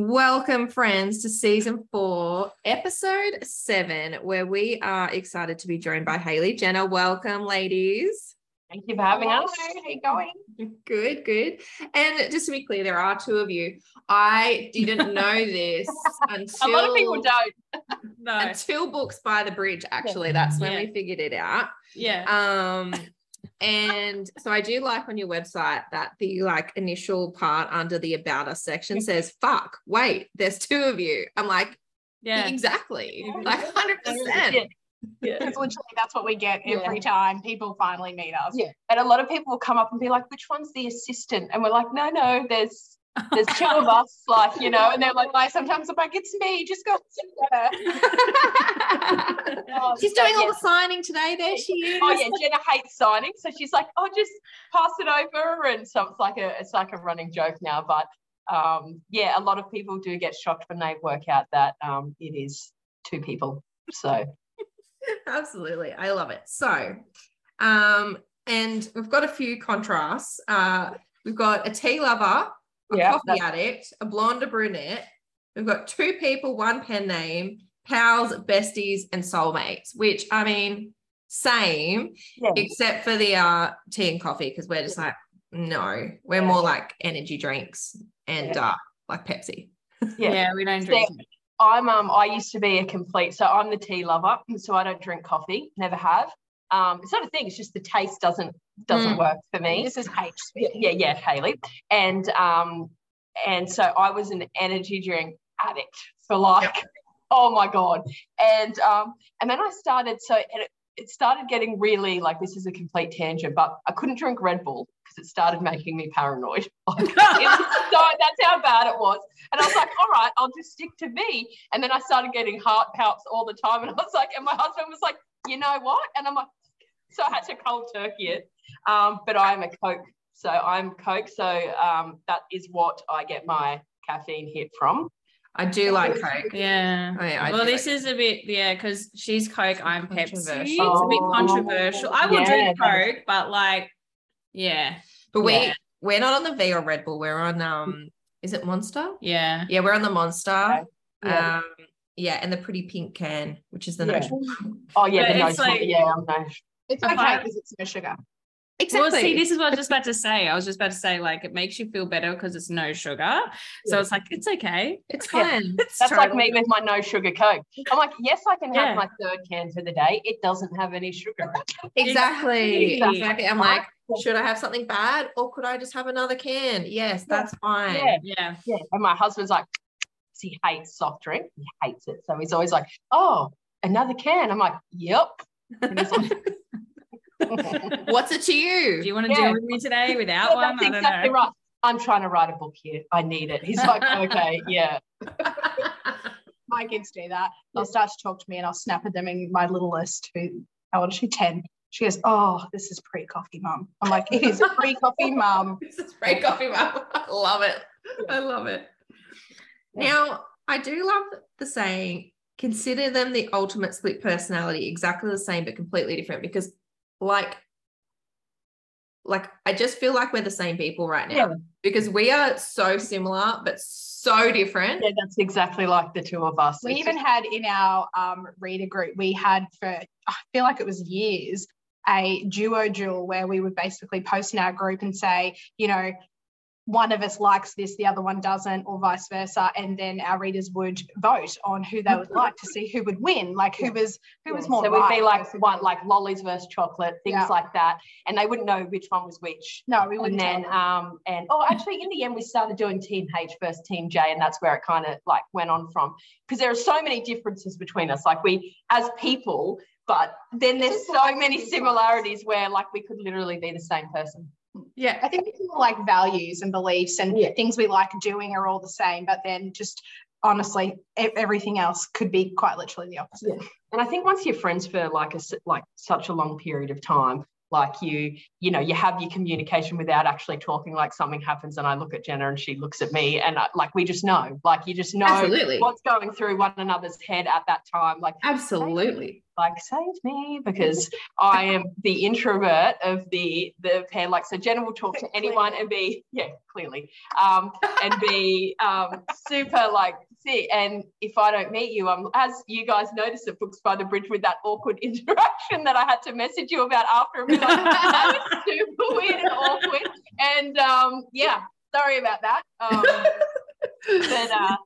Welcome, friends, to season four, episode seven, where we are excited to be joined by Haley Jenner. Welcome, ladies. Thank you for having Hello, us. How you going? Good, good. And just to be clear, there are two of you. I didn't know this until A lot of people don't. No. until books by the bridge. Actually, that's when Yeah. we figured it out. Yeah. Um, and so I do like on your website that the like initial part under the about us section says, "Fuck, wait, there's two of you." I'm like, Yeah. exactly, Yeah. like hundred percent. Yeah. Yeah. Because literally that's what we get every time people finally meet us. Yeah. And a lot of people will come up and be like, which one's the assistant? And we're like, no, no, there's there's two of us, like, you know, and they're like, Like sometimes I'm like, it's me, just go sit there. oh, She's so, doing all yeah. the signing today. There she is. Oh yeah, Jenna hates signing, so she's like, "Oh, just pass it over," and so it's like a it's like a running joke now. But um, yeah, a lot of people do get shocked when they work out that um, it is two people. So Absolutely. I love it. So, um, and we've got a few contrasts. Uh, we've got a tea lover, a Yeah, coffee that's- addict, a blonde, a brunette. We've got two people, one pen name, pals, besties, and soulmates, which I mean, same, yeah, except for the uh, tea and coffee, because we're just like, no, we're Yeah. more like energy drinks and Yeah. uh, like Pepsi. yeah. Yeah, we don't See, drink. I'm um I used to be a complete so I'm the tea lover so I don't drink coffee never have um it's not a thing it's just the taste doesn't doesn't Mm. work for me This is H yeah speaking. yeah, yeah Haley and um and so I was an energy drink addict for like oh my god and um and then I started so it, it started getting really like this is a complete tangent but I couldn't drink Red Bull because it started making me paranoid Like, was so that's how bad it was and I was like, all right, I'll just stick to me. And then I started getting heart palps all the time. And I was like, and my husband was like, you know what? And I'm like, so I had to cold turkey it. Um, but I'm a Coke. So I'm Coke. So um, that is what I get my caffeine hit from. I do like Coke. Yeah. Oh, yeah, well, do this is a bit, yeah, because she's Coke, I'm Pepsi. It's a bit Controversial. controversial. I will Yeah, drink Coke, but like, yeah, But we Yeah. we're not on the V or Red Bull. We're on um is it Monster? yeah. Yeah, we're on the Monster. Yeah. Um yeah, and the pretty pink can, which is the Yeah. no Oh, yeah. But the no it's sugar. like- yeah, I'm no. It's okay because it's no sugar. Exactly. Well, see, this is what I was just about to say. I was just about to say, like, it makes you feel better because it's no sugar. So it's like, it's okay. it's Yeah. fine. It's That's like me with my no sugar Coke. I'm like, yes, I can have Yeah. my third can for the day. It doesn't have any sugar. Exactly. Exactly. Exactly. I'm like, should I have something bad or could I just have another can? Yes, that's fine. Yeah. Yeah. Yeah. And my husband's like, he hates soft drink. He hates it. So he's always like, oh, another can. I'm like, yep. And he's like, What's it to you? Do you want to Yeah. deal with me today without "Yeah, one? that's I don't exactly know. right. I'm trying to write a book here. I need it. He's like, okay, yeah. My kids do that. They'll start to talk to me and I'll snap at them in my little list. Who, how old is she? 10. She goes, Oh, this is pre coffee, mum. I'm like, It is pre coffee, mum. this is great coffee, mum. I love it. I love it. Now, I do love the saying, consider them the ultimate split personality, exactly the same but completely different. Because, like, like I just feel like we're the same people right now Yeah. because we are so similar but so different. Yeah, that's exactly like the two of us. We It's even just- had in our um, reader group, we had for, I feel like it was years, a duo duel where we would basically post in our group and say, you know, one of us likes this, the other one doesn't, or vice versa. And then our readers would vote on who they would like to see who would win, like who was who was more. So we'd be like basically. one like lollies versus chocolate, things Yeah. like that. And they wouldn't know which one was which. No, we wouldn't. And then um and oh actually in the end we started doing Team H versus Team J and that's where it kind of like went on from because there are so many differences between us like we as people but then there's so many similarities where like we could literally be the same person. Yeah. I think it's more like values and beliefs and Yeah. things we like doing are all the same, but then just honestly, everything else could be quite literally the opposite. And I think once you're friends for like a like such a long period of time, like you, you know, you have your communication without actually talking. Like something happens, and I look at Jenna, and she looks at me, and I, like we just know, like you just know Absolutely. what's going through one another's head at that time. Like Absolutely. like save me because I am the introvert of the the pair. Like so, Jenna will talk to anyone and be yeah, clearly, um, and be um, super like see. And if I don't meet you, I'm as you guys noticed at Books by the Bridge with that awkward interaction that I had to message you about after a minute. that was super weird and awkward. And um, yeah, sorry about that. Um, but uh,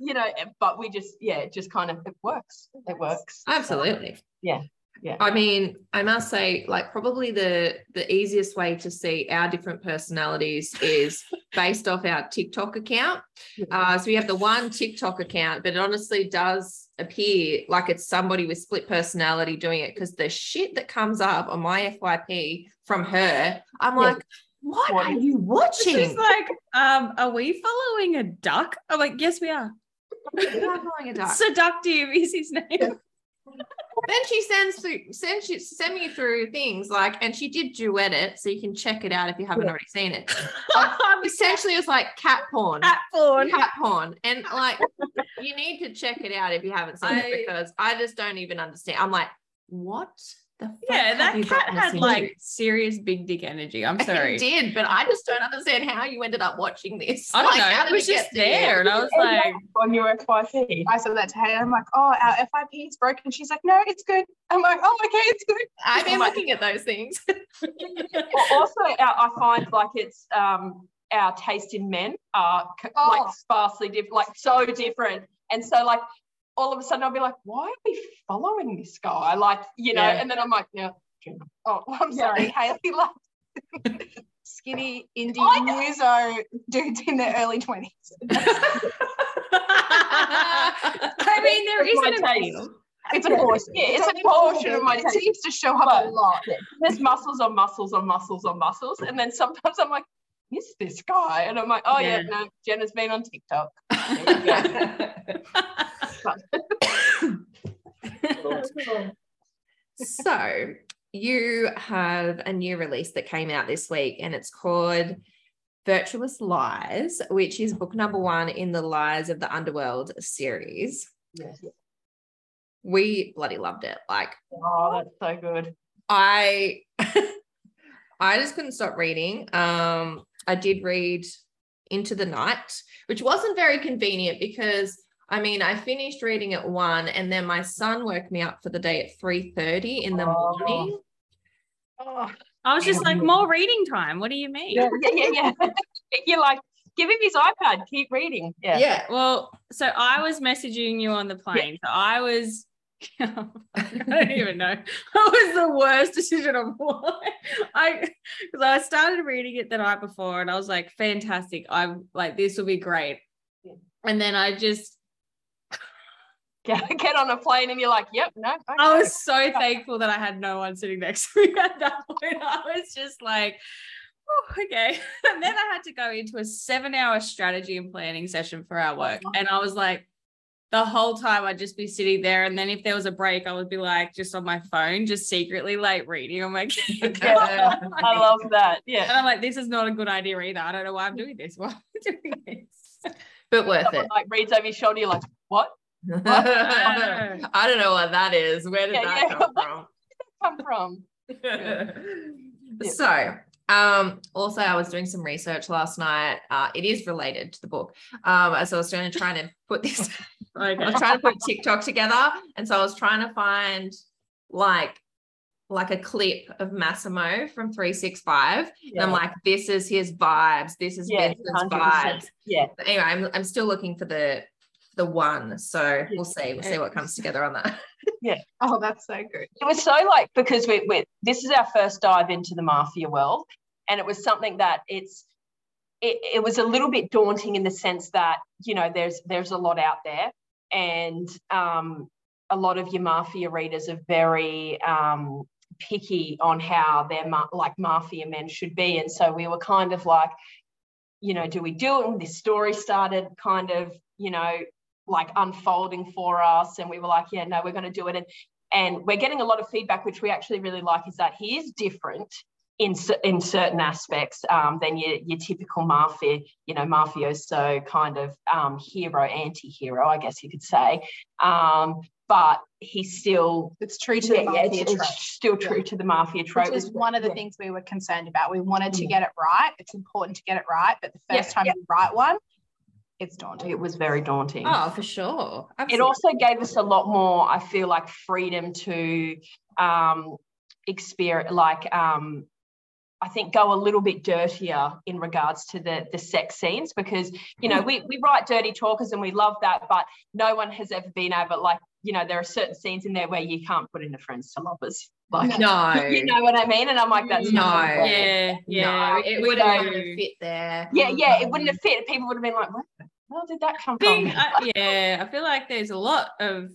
you know, but we just yeah, it just kind of it works. It works. Absolutely. So, yeah. Yeah. I mean, I must say, like, probably the the easiest way to see our different personalities is based off our TikTok account. Uh, so we have the one TikTok account, but it honestly does appear like it's somebody with split personality doing it because the shit that comes up on my FYP from her, I'm Yeah. like, what, What are you watching? She's like, um, are we following a duck? I'm like, yes, we are. You are following a duck. Seductive is his name. Then she sends through sends she send me through things like and she did duet it so you can check it out if you haven't Yeah. already seen it. Essentially it's like cat porn. Cat porn. cat porn. And like you need to check it out if you haven't seen I- it because i just don't even understand. I'm like what Yeah, that cat had into? like serious big dick energy. I'm It sorry. did but i just don't understand how you ended up watching this I don't Like, how know. It was get just to you? there, and I was like, on your FYP. I said that to her. I'm like, oh, our FIP is broken. She's like, no, it's good. I'm like, oh, okay, it's good. i've been looking at those things also, I find like it's um, our taste in men are c- Oh. like sparsely different, like so different. And so, like, all of a sudden, I'll be like, why are we following this guy? Like, you know, Yeah. and then I'm like, yeah, Oh, I'm Yeah. sorry. Haley like skinny indie muso dudes in their early 20s. I mean, there That's an appeal. It's a portion. Yeah, it's a a portion of my It seems to show up a lot. there's muscles on muscles on muscles on muscles. And then sometimes I'm like, is this guy? And I'm like, oh, yeah, Yeah. no, Jenna's been on TikTok. So you have a new release that came out this week and it's called virtuous lies which is book number one in the lies of the underworld series Yes. we bloody loved it like Oh, that's so good. i i just couldn't stop reading um i did read into the night which wasn't very convenient because I mean, I finished reading at one, and then my son woke me up for the day at three thirty in the Oh. morning. Oh, I was just like, more reading time. What do you mean? yeah, yeah, yeah. yeah. You're like, give him his iPad, keep reading. Yeah. Yeah, Well, so I was messaging you on the plane. So I was, I don't even know. That was the worst decision of my life. I, because I started reading it the night before and I was like, fantastic. I'm like, this will be great. And then I just, Get, get on a plane and you're like, yep, no. I was so thankful that I had no one sitting next to me at that point. I was just like, oh, okay. And then I had to go into a seven hour strategy and planning session for our work. Oh. And I was like, the whole time I'd just be sitting there. And then if there was a break, I would be like just on my phone, just secretly like reading on my Yeah, I love that. Yeah. And I'm like, this is not a good idea either. I don't know why I'm doing this. Why am I doing this? but worth Someone it. like reads over your shoulder, you're like, what? I don't know what that is. Where did Yeah, that yeah. come from? Come from. Yeah. so um also i was doing some research last night uh it is related to the book um so i was trying to try to put this i was trying to put tiktok together and so i was trying to find like like a clip of massimo from 365 and i'm like this is his vibes this is Yeah, vincent's 100%. vibes Yeah. But anyway i'm, I'm still looking for the the one. So we'll see we'll see what comes together on that. Yeah. Oh, that's so good. it was so like because we, we this is our first dive into the mafia world and it was something that it's it, it was a little bit daunting in the sense that you know there's there's a lot out there and um, a lot of your mafia readers are very um, picky on how their ma- like mafia men should be. And so we were kind of like you know do we do it? And this story started kind of you know like unfolding for us and we were like yeah no we're going to do it and and we're getting a lot of feedback which we actually really like is that he is different in, in certain aspects um, than your, your typical mafia you know mafioso kind of um, hero anti-hero i guess you could say um, but he's still it's true to yeah, the yeah, mafia it's, it's still true Yeah. to the mafia trope. Which is one of the Yeah. things we were concerned about. We wanted to Mm. get it right. It's important to get it right, but the Yeah, first time you write one, it's daunting. It was very daunting. Oh, for sure. it also gave us a lot more i feel like freedom to um experience like um I think go a little bit dirtier in regards to the the sex scenes because you know mm-hmm. we we write dirty talkers and we love that but no one has ever been able like you know there are certain scenes in there where you can't put in a friends to lovers like no. you know what I mean and I'm like that's No. Yeah, yeah. no, it wouldn't have fit there. yeah yeah it wouldn't mm-hmm. have fit people would have been like where the hell did that come think, from I- yeah, I feel like there's a lot of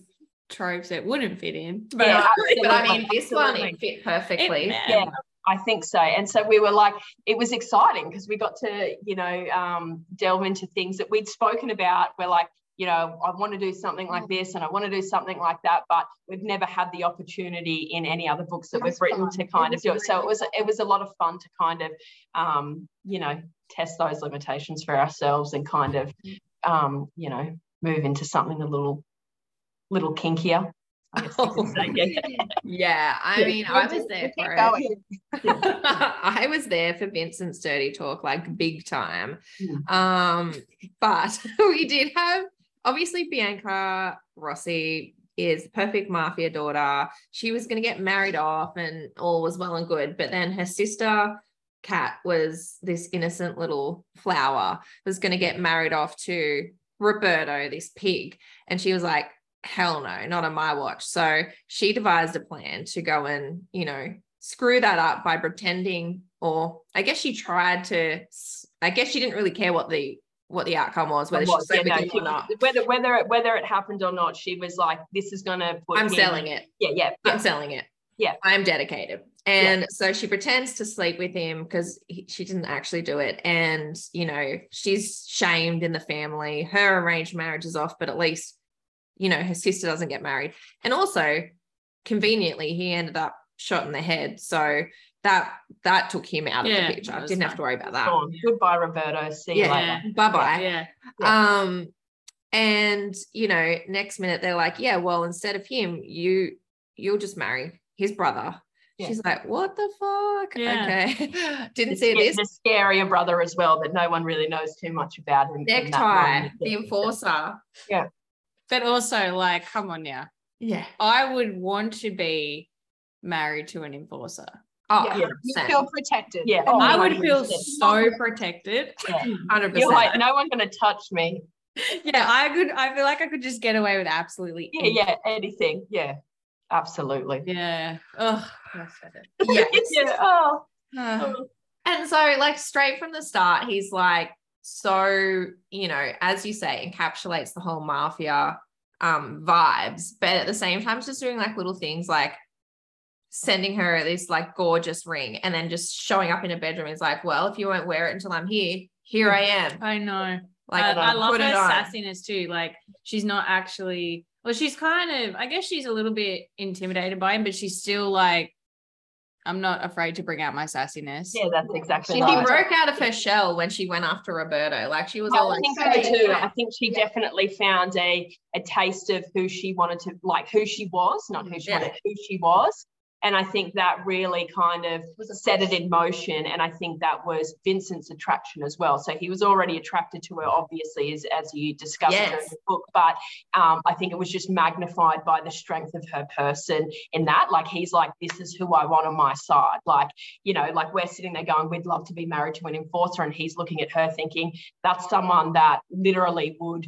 tropes that wouldn't fit in. But Yeah, But I mean, this one it fit perfectly. It- yeah I think so. And so we were like, it was exciting because we got to, you know, um, delve into things that we'd spoken about. We're like, you know, I want to do something like this and I want to do something like that, but we've never had the opportunity in any other books that It we've written fun. to kind of do it. So it was it was a lot of fun to kind of, um, you know, test those limitations for ourselves and kind of, um, you know, move into something a little, little kinkier. I guess you could say. Yeah. I Yeah. mean, I was there for it. I was there for Vincent's dirty talk, like big time. Mm. Um, but we did have obviously Bianca Rossi is perfect mafia daughter. She was going to get married off, and all was well and good. But then her sister Kat was this innocent little flower was going to get married off to Roberto, this pig, and she was like, "Hell no, not on my watch." So she devised a plan to go and you know screw that up by pretending or i guess she tried to i guess she didn't really care what the what the outcome was whether she yeah, no, she- or not whether whether it, whether it happened or not, she was like, "This is gonna put." i'm him- selling it Yeah, yeah, yeah. i'm selling it Yeah. i'm dedicated and so she pretends to sleep with him because she didn't actually do it and you know she's shamed in the family her arranged marriage is off but at least you know her sister doesn't get married and also conveniently he ended up shot in the head so that that took him out of Yeah, the picture didn't have to worry about that Gone. Goodbye, Roberto. See you later. bye bye yeah. um and you know next minute they're like yeah well instead of him you you'll just marry his brother Yeah. she's like what the fuck Yeah. okay didn't The see sca- this The scarier brother as well that no one really knows too much about. In, in necktie the enforcer But also, like, come on now. yeah I would want to be married to an enforcer. oh Yeah. You feel protected. Yeah. Oh, I would feel 100%. so protected. Yeah. 100% You're like, no one's gonna touch me. Yeah, I could. I feel like I could just get away with absolutely. Yeah, yeah, anything. Yeah, absolutely. Yeah. Oh. yes. yeah. Oh. And so, like, straight from the start, he's like, so, you know, as you say, encapsulates the whole mafia um vibes, but at the same time, just doing like little things like sending her this like gorgeous ring and then just showing up in a bedroom is like, well, if you won't wear it until I'm here, here I am. I know. Like, I, I love her sassiness too. Like she's not actually. Well, she's kind of. I guess she's a little bit intimidated by him, but she's still like. I'm not afraid to bring out my sassiness. Yeah, that's exactly She right. broke out of her shell when she went after Roberto. Like she was I all like, think so, so too. I think she definitely found a a taste of who she wanted to like who she was, not who she Yeah. wanted, who she was. And I think that really kind of set it in motion. And I think that was Vincent's attraction as well. So he was already attracted to her, obviously, as, as you discussed Yes. during the book. But um, I think it was just magnified by the strength of her person in that. Like he's like, this is who I want on my side. Like, you know, like we're sitting there going, we'd love to be married to an enforcer. And he's looking at her thinking, that's someone that literally would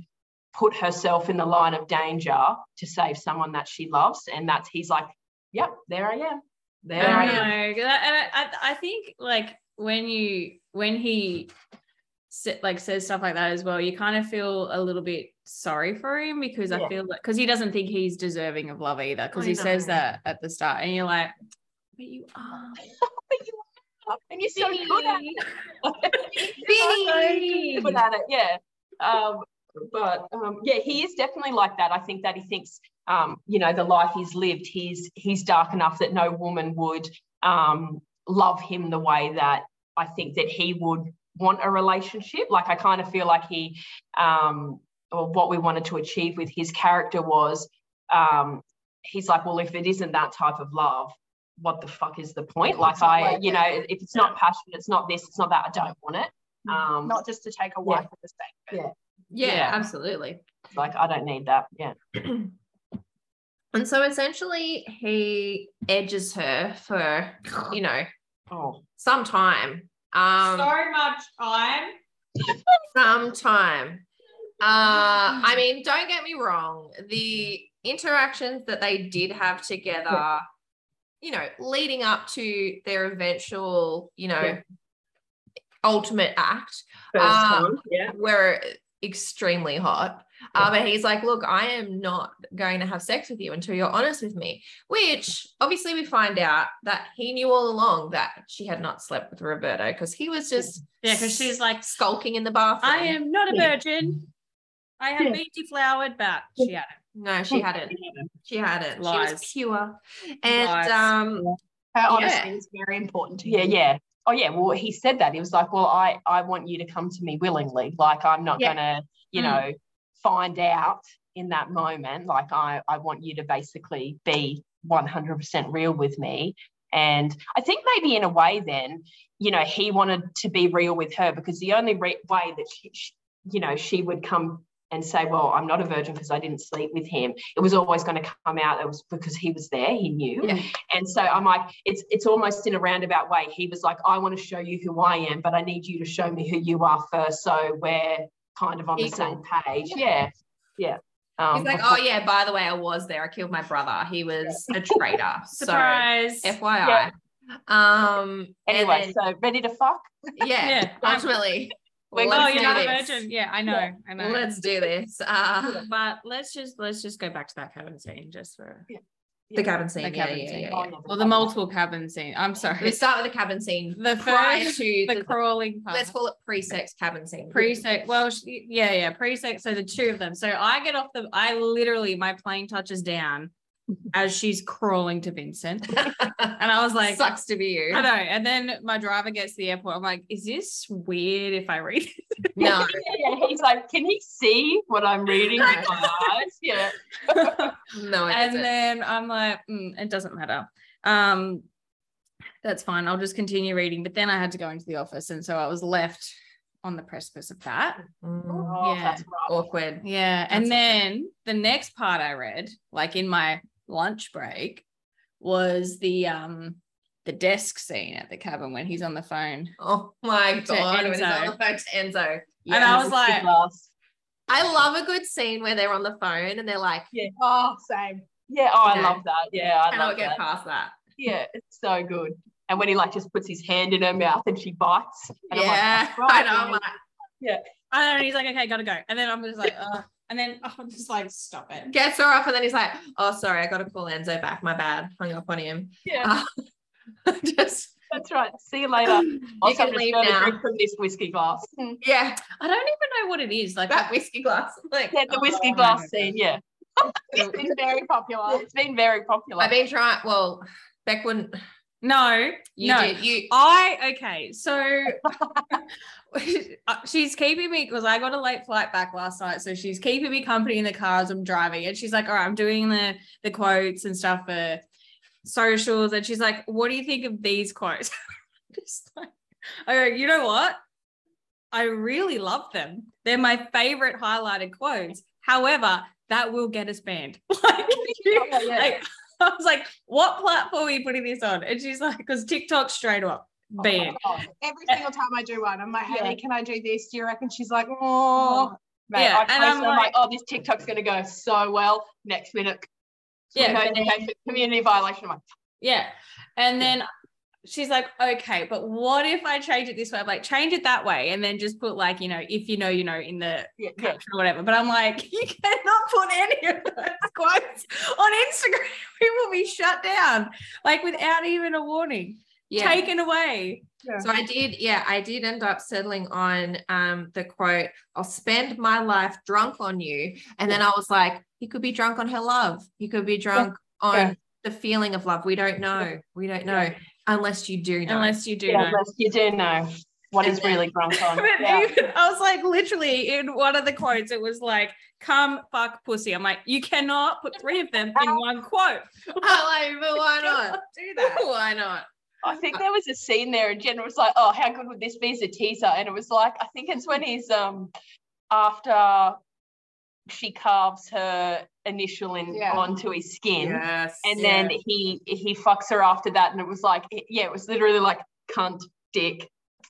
put herself in the line of danger to save someone that she loves. And that's he's like, Yep, there I am. There I I am. know. 'cause I, and I, I I think like when you when he like says stuff like that as well, you kind of feel a little bit sorry for him because Yeah. I feel like because he doesn't think he's deserving of love either because I he says that at the start and you're like, but you are. But you are, and you're so good at it. Good at it, yeah. Um, but um, yeah, he is definitely like that. I think that he thinks, um, you know, the life he's lived, he's he's dark enough that no woman would um, love him the way that I think that he would want a relationship. Like I kind of feel like he, um, or what we wanted to achieve with his character was um, he's like, well, if it isn't that type of love, what the fuck is the point? Like, I, you know, if it's not passion, it's not this, it's not that. I don't want it. Um, Not just to take a wife for the sake it. Yeah, Yeah. absolutely. like I don't need that. Yeah. And so essentially, he edges her for, you know, Oh, some time. Um, so much time. some time. Uh, I mean, don't get me wrong. The interactions that they did have together, you know, leading up to their eventual, you know, Yeah. ultimate act, first Um, time. Yeah. were extremely hot. Uh, but he's like, look, I am not going to have sex with you until you're honest with me. Which obviously we find out that he knew all along that she had not slept with Roberto because he was just Yeah, because she's like, skulking in the bathroom. I am not a virgin. I have been deflowered, but she had it. No, she hadn't. She hadn't. She was pure. And Lies. um, Her honesty Yeah. is very important to Yeah, yeah. Oh, yeah. Well, he said that. He was like, "Well, I I want you to come to me willingly. Like, I'm not Yeah. gonna, you Mm. know, find out in that moment. Like, I I want you to basically be 100% real with me." And I think maybe in a way, then, you know, he wanted to be real with her because the only re- way that she, she, you know, she would come and say, "Well, I'm not a virgin because I didn't sleep with him," it was always going to come out. It was because he was there. He knew. Yeah. And so I'm like, it's it's almost in a roundabout way. He was like, I want to show you who I am, but I need you to show me who you are first. So we're kind of on the same page. Yeah. Yeah. Um, he's like, oh yeah, by the way, I was there. I killed my brother. He was a traitor. so Surprise. FYI. Um Anyway, and so ready to fuck? yeah, Yeah, ultimately. We're oh, you're do not a virgin. Yeah, I know. Yeah. I know. Let's do this. Uh but let's just let's just go back to that cabin scene just for the cabin scene. the cabin yeah, scene. yeah, yeah. yeah, or the multiple cabin scene. I'm sorry. We sorry. start with the cabin scene. The first- to The the, crawling part. let's call it pre-sex cabin scene. pre-sex. Well, yeah, yeah, pre-sex. So the two of them. So I get off the. I literally my plane touches down as she's crawling to Vincent, and I was like, sucks to be you. I know. And then my driver gets to the airport. I'm like, is this weird if I read it? No. yeah, he's like, can he see what I'm reading with my eyes? Yeah. No, it and isn't. then I'm like, mm, it doesn't matter. Um, that's fine. I'll just continue reading. But then I had to go into the office, and so I was left on the precipice of that. Mm, Oh, Yeah. that's awkward. Yeah. That's and then the next part I read, like in my lunch break, was the um the desk scene at the cabin when he's on the phone. Oh my god, when he's on Enzo. the phone to Enzo. And I was like- I love a good scene where they're on the phone and they're like, Yeah, Oh, same. Yeah, oh, I Yeah. love that. Yeah, I cannot get that. past that. Yeah, it's so good. And when he like just puts his hand in her mouth and she bites. And I'm like, yeah, "Right, I know. I'm man." like, I don't know. He's like, okay, gotta go. And then I'm just like, uh, and then I'm just like, stop it. gets her off, and then he's like, "Oh, sorry, I got to call Enzo back. My bad. Hung up on him." Yeah, uh, Just that's right. See you later. I'll can have to leave a now. drink from this whiskey glass. Mm-hmm. yeah, I don't even know what it is. Like, that whiskey glass. Like, Yeah, the oh, whiskey Oh, oh glass my scene. Yeah, It's been very popular. it's been very popular. I've been trying. Well, Beck wouldn't. No, You no. did. You. I okay, so uh, she's keeping me because I got a late flight back last night, so she's keeping me company in the car as I'm driving, and she's like, "All right, I'm doing the the quotes and stuff for socials," and she's like, "What do you think of these quotes?" Just like, I go, you know what? I really love them. They're my favorite highlighted quotes. However, that will get us banned. like, Oh, yeah. like, I was like, what platform are you putting this on? And she's like, because TikTok straight up banned. Oh, Every single time I do one, I'm like, Yeah. Can I do this? Do you reckon? She's like, oh. mate, Yeah, and I'm like, like- oh, this TikTok's gonna go so well. Next minute, Yeah. community violation. Like, Yeah. And then she's like, okay, but what if I change it this way? I'm like, change it that way. And then just put like, you know, if you know, you know, in the yeah, yeah. caption or whatever. But I'm like, you cannot put any of those quotes on Instagram. We will be shut down, like without even a warning, Yeah. taken away. So I did, yeah, I did end up settling on um the quote, I'll spend my life drunk on you. And then I was like, he could be drunk on her love. He could be drunk on Yeah. the feeling of love. We don't know. We don't know Yeah. Unless you do know. Unless you do Yeah, know. unless you do know. what And he's then- really drunk on. But Yeah. even, I was like, literally, in one of the quotes, it was like, "Come fuck pussy." I'm like, you cannot put three of them in one quote. I like, but why not? Do that. Why not? I think there was a scene there, and Jen was like, "Oh, how good would this be as a teaser?" And it was like, I think it's when he's um after she carves her initial in Yeah. onto his skin, Yes. and then he he fucks her after that, and it was like, yeah, it was literally like cunt, dick.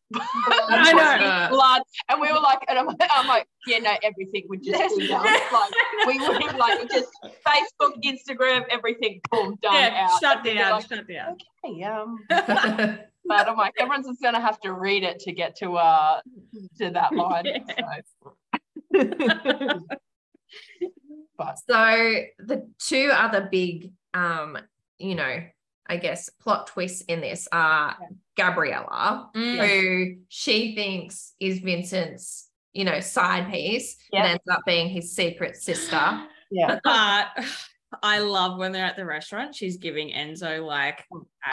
I know. blood, and we were like, and I'm, I'm like, yeah, no, everything would just be done. Like we would like just Facebook, Instagram, everything, boom, done Yeah, out. shut And we were down, like, shut down. okay, um, but I'm like, everyone's just gonna have to read it to get to uh to that line. So. But So the two other big, um, you know, I guess plot twists in this are Gabriella, Mm. who she thinks is Vincent's, you know, side piece, Yeah. and ends up being his secret sister. yeah, But I love when they're at the restaurant. She's giving Enzo like,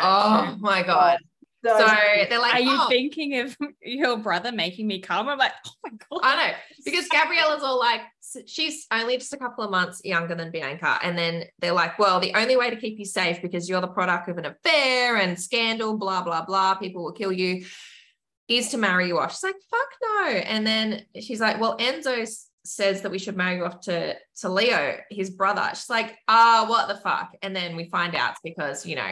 Oh my god! so, So they're like, are you "Oh." thinking of your brother making me come? I'm like, oh my god. I know because Gabriella's all like, she's only just a couple of months younger than Bianca. And then they're like, well, the only way to keep you safe because you're the product of an affair and scandal, blah, blah, blah, people will kill you, is to marry you off. She's like, fuck no. And then she's like, well, Enzo says that we should marry you off to, to Leo, his brother. She's like, ah, what the fuck? And then we find out because, you know,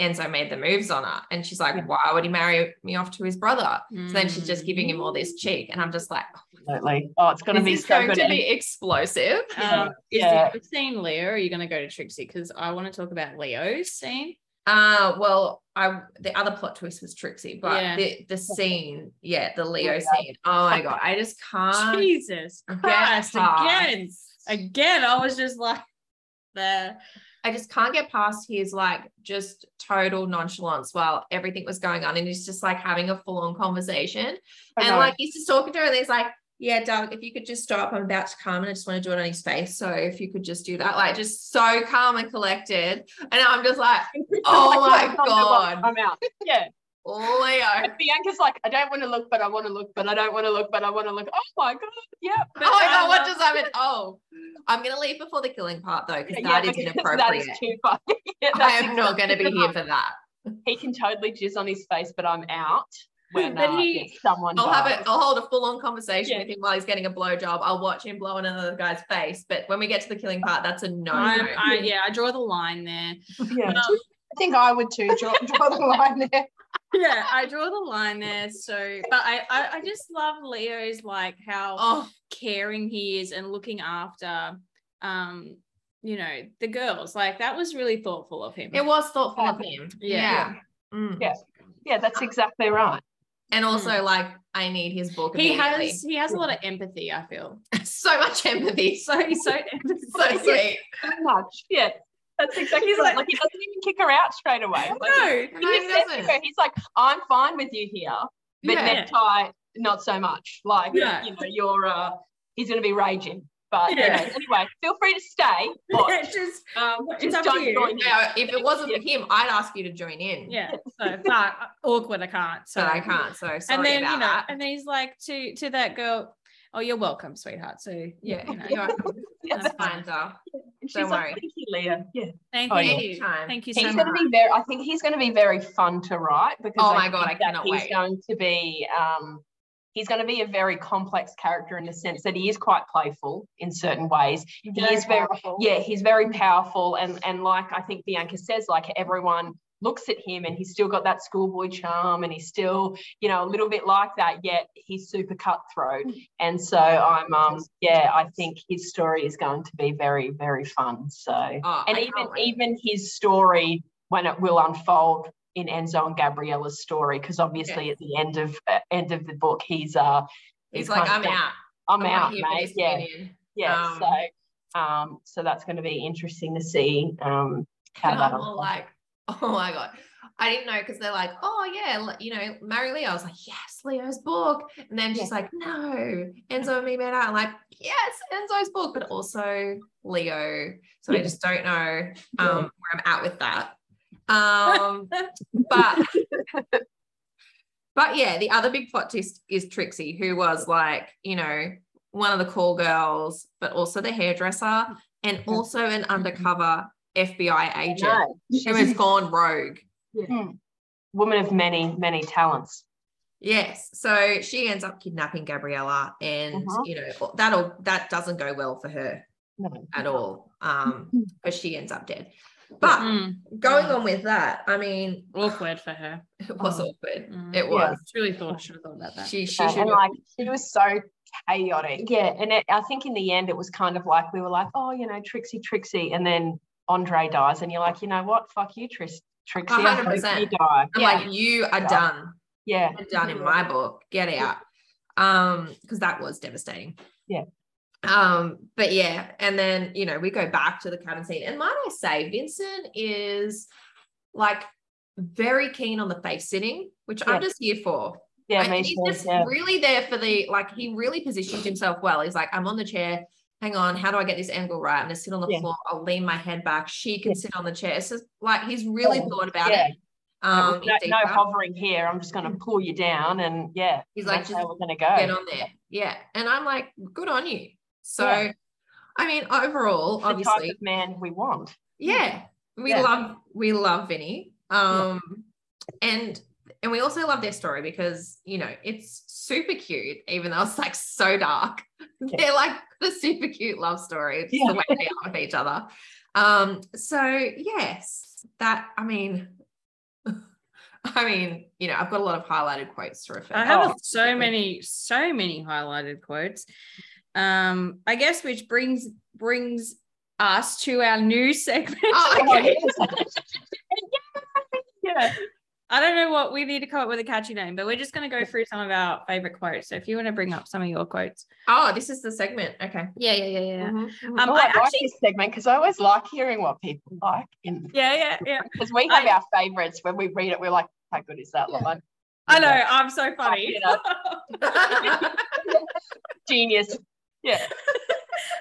Enzo made the moves on her. And she's like, why would he marry me off to his brother? So then she's just giving him all this cheek. And I'm just like, absolutely. Oh, it's gonna is be this so going good. to And- be explosive? Um, is Yeah. the scene Leo? Or are you going to go to Trixie? Because I want to talk about Leo's scene. Uh, well, I the other plot twist was Trixie, but Yeah. the the scene, yeah, the Leo Yeah. scene. Oh my god, I just can't. Jesus Christ! Again, again, I was just like, there. I just can't get past his like just total nonchalance while everything was going on, and he's just like having a full on conversation, and like he's just talking to her, and he's like. Yeah, Doug, if you could just stop, I'm about to come and I just want to do it on his face. So if you could just do that, like just so calm and collected. And I'm just like, oh my God. I'm out. Yeah. Leo. And Bianca's like, I don't want to look, but I want to look, but I don't want to look, but I want to look. Oh my god, yeah. Oh my god, what Um, just happened? Oh, I'm gonna leave before the killing part though, because Yeah, that is because inappropriate. That is too far. Yeah, I that's am not gonna be exactly here for that. He can totally jizz on his face, but I'm out when But uh, he- someone. I'll have it. I'll hold a full-on conversation Yeah. with him while he's getting a blowjob. I'll watch him blow in another guy's face. But when we get to the killing part, that's a no. I, I, yeah, I draw the line there. Yeah. Um, I think I would too. Draw, draw the line there. Yeah, I draw the line there. So, but I, I, I just love Leo's like how Oh, caring he is and looking after, um, you know, the girls. Like that was really thoughtful of him. it was thoughtful of him. Yeah. Yeah. Mm. Yeah. Yeah, that's exactly right. And also, like, I need his book. he has he has a lot of empathy. I feel so much empathy. So, so he's so empathetic. so sweet. So much. Yeah. That's exactly He's right. like- Like, he doesn't even kick her out straight away. Like, no, he, No, he just doesn't. her, he's like, I'm fine with you here, but Yeah. necktie, not so much. Like, Yeah. you know, you're uh he's gonna be raging. But Yeah. know, anyway, feel free to stay. But, just um, just don't you. join in. Now, if it wasn't for him, I'd ask you to join in. yeah. So but awkward. I can't. So But I can't. So sorry and then about you know, that. and then he's like to to that girl, oh, you're welcome, sweetheart. So Yeah, you know, you're Yeah. that's fine, though. And she's Don't like. Thank you, Leo. Yeah. thank Oh, you, yeah. Thank you He's so Gonna be very. I think he's going to be very fun to write because. Oh I my God, I that cannot he's wait. going to be. Um, he's going to be a very complex character in the sense that he is quite playful in certain ways. He is very. powerful. Yeah, he's very powerful, and and like I think Bianca says, like everyone looks at him and he's still got that schoolboy charm and he's still you know a little bit like that yet he's super cutthroat. And so i'm um yeah i think his story is going to be very very fun. So Oh, and I even even his story when it will unfold in Enzo and Gabriella's story because obviously at the end of uh, end of the book he's uh he's kind like, I'm out. I'm not out mate. yeah. opinion. yeah Um, so um so that's going to be interesting to see um how that I'm all like, oh my god. I didn't know because they're like, oh yeah, you know, marry Leo. I was like, yes, Leo's book. And then she's like, no, Enzo and me met out. I'm like, yes, Enzo's book, but also Leo. So I just don't know um, where I'm at with that. Um, but But yeah, the other big plot twist is Trixie, who was like, you know, one of the call girls, but also the hairdresser and also an undercover FBI agent No, who has gone rogue. woman of many, many talents. Yes. So she ends up kidnapping Gabriella and Uh-huh. you know that'll that doesn't go well for her No. at all. Um because she ends up dead. But Mm, going on with that, I mean awkward for her. it was Oh. awkward. Mm. It Yeah. was. I really thought I should have thought about that. She she Yeah, should and have like She was so chaotic. Yeah, and it, I think in the end it was kind of like we were like, oh, you know, Trixie, Trixie, and then Andre dies, and you're like, you know what? Fuck you, Tris- Trixie. 100%. You die. I'm yeah, like, you are Yeah. done. yeah, You're done in my book. Get out. Um, because that was devastating. Yeah. Um, but yeah, and then you know, we go back to the cabin scene. And might I say, Vincent is like very keen on the face sitting, which Yeah. I'm just here for. yeah, Like, he's too. just Yeah. really there for the like he really positioned himself well. He's like, I'm on the chair. Hang on, how do I get this angle right? I'm gonna sit on the Yeah. floor. I'll lean my head back. She can Yeah. sit on the chair. So like he's really thought about Yeah. it. Um, no, no hovering here. I'm just going to pull you down, and yeah, He's like, just we're going to go. get on there. Yeah. And I'm like, good on you. So. I mean, overall, the obviously, man we want. yeah, we love we love Vinny. Um, and and we also love their story because you know it's super cute, even though it's like so dark. They're like the super cute love story. It's Yeah. the way they are with each other. Um, so yes, that I mean. I mean, you know, I've got a lot of highlighted quotes to refer. I have Oh, so many, so many highlighted quotes. Um, I guess which brings brings us to our new segment. Oh, Oh, okay. yeah. I don't know what we need to come up with a catchy name, but we're just going to go through some of our favorite quotes. So if you want to bring up some of your quotes, Oh, this is the segment. Okay. yeah, yeah, yeah, yeah, Mhm, mhm. Um, Oh, I I, like actually- this segment because I always like hearing what people like in yeah, yeah, yeah. because we have I- our favorites when we read it. We're like, how good is that Yeah. line? I know, I'm so funny. Genius. Yeah.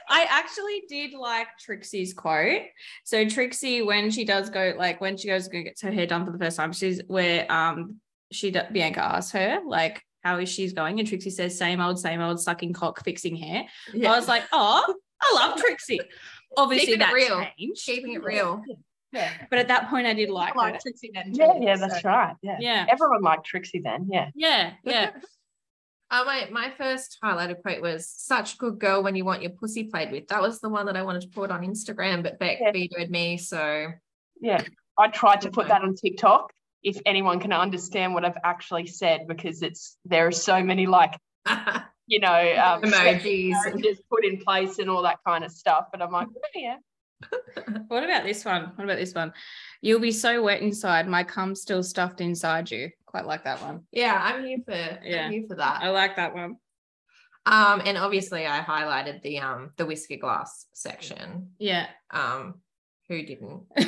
I actually did like Trixie's quote. So Trixie, when she does go, like when she goes to go get her hair done for the first time, she's where um she d- Bianca asks her like how is she's going, and Trixie says same old, same old, sucking cock, fixing hair. Yeah. I was like, oh, I love Trixie. Obviously Keeping that real. changed, keeping it real. Yeah. but at that point I did like I like. Trixie then. Yeah, yeah, that's so- right. Yeah. Yeah, Everyone liked Trixie then. Yeah. yeah, yeah. Oh, my, my first highlighted quote was such a good girl when you want your pussy played with. That was the one that I wanted to put on Instagram, but Beck Yeah. vetoed me. So Yeah. I tried to put that on TikTok if anyone can understand what I've actually said because it's there are so many like, you know, um, emojis. just put in place and all that kind of stuff. But I'm like, oh, yeah. What about this one? What about this one? You'll be so wet inside, my cum's still stuffed inside you. Quite like that one. Yeah, I'm here for Yeah. I'm here for that. I like that one. Um, and obviously I highlighted the um the whiskey glass section. Yeah. Um, who didn't?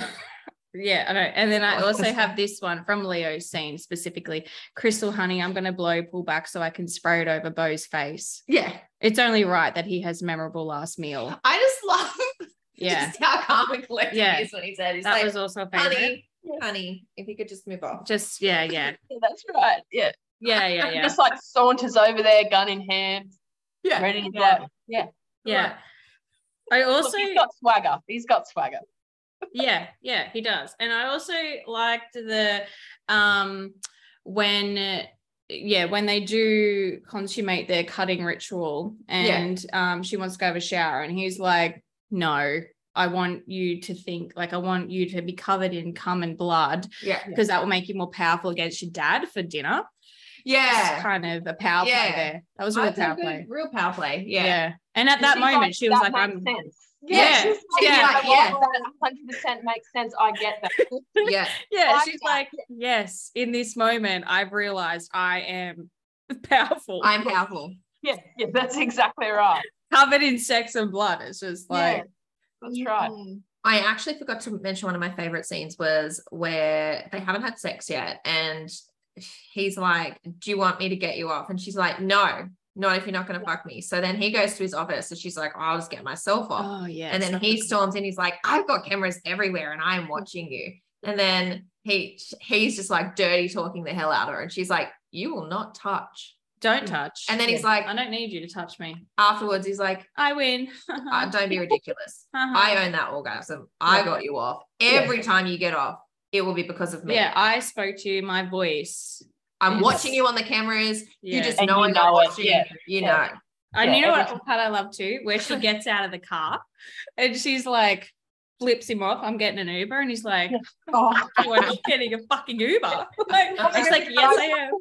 Yeah, I know. And then I also have this one from Leo's scene specifically. Crystal honey, I'm gonna blow pull back so I can spray it over Bo's face. Yeah, It's only right that he has memorable last meal. I just love Yeah. just how calm and collected Yeah. he is when he said he's That like, was also a favorite. honey, honey, if you could just move off. Just yeah, yeah. Yeah, that's right. Yeah. Yeah, yeah, yeah. Just like saunters over there, gun in hand, Yeah. ready to Yeah. go. Yeah. Yeah. I Look, also he's got swagger. He's got swagger. yeah yeah he does and i also liked the um when yeah when they do consummate their cutting ritual and um she wants to go have a shower and he's like no i want you to think like i want you to be covered in cum and blood Yeah. because that will make you more powerful against your dad for dinner It's Yeah. kind of a power play Yeah. there that was a real I think power good- play Real power play. yeah. Yeah. and at that She's moment she was "That like makes i'm sense. Yeah, she's yeah. like, Yeah. "Oh, that 100% makes sense. I get that. Yeah. yeah she's that. like yes in this moment i've realized i am powerful I'm powerful. Yeah, yeah, that's exactly right. covered in sex and blood it's just like yeah, that's right. I actually forgot to mention one of my favorite scenes was where they haven't had sex yet. And he's like, Do you want me to get you off? And she's like, No, not if you're not going to fuck me. So then he goes to his office and she's like, I'll just get myself off. oh yeah and then he storms in. He's like, I've got cameras everywhere and I'm watching you. And then he he's just like dirty talking the hell out of her, and she's like, "You will not touch." Don't touch. And then he's like, I don't need you to touch me. afterwards, he's like, I win. uh, "Don't be ridiculous. Uh-huh. I own that orgasm. I got you off. Every time you get off, it will be because of me. yeah, I spoke to you. My voice. I'm Yes. watching you on the cameras. Yeah. You just And know you I'm not watching. yeah. You Yeah. know. And Yeah, you know every what part I love too? Where she gets out of the car and she's like, flips him off. I'm getting an Uber. And he's like, Oh, you are not getting a fucking Uber. Like, he's like, yes, I am.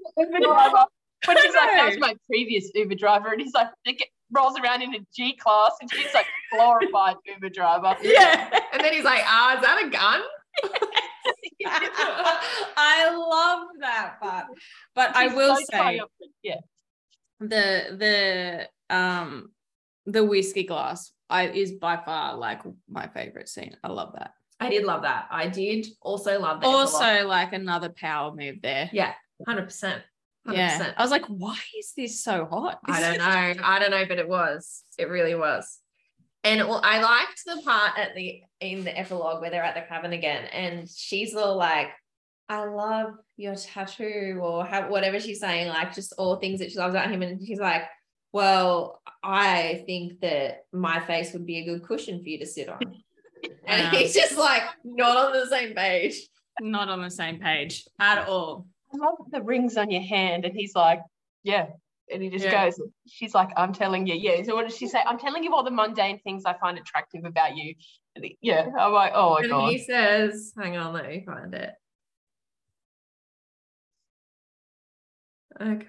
Uber driver. But he's like, that was my previous Uber driver. And he's like, rolls around in a G class and she's like glorified Uber driver. Yeah. And then he's like, "Ah, is that a gun?" I love that part. But I will so say. Yeah. the the um the whiskey glass I is by far like my favorite scene. I love that. I did love that. I did also love that. Also, like another power move there. yeah, hundred percent. Hundred Yeah. I was like, why is this so hot? I don't know. I don't know, but it was. It really was. And well, I liked the part at the in the epilogue where they're at the cabin again, and she's all like, "I love your tattoo," or have whatever she's saying, like just all things that she loves about him, and he's like, "Well, I think that my face would be a good cushion for you to sit on," and he's just like not on the same page. Not on the same page at all. I love the rings on your hand. And he's like, yeah. And he just Yeah. goes, she's like, I'm telling you. Yeah. So what does she say? I'm telling you all the mundane things I find attractive about you. Yeah. I'm like, oh my and God. he says, "Hang on, let me find it." Okay.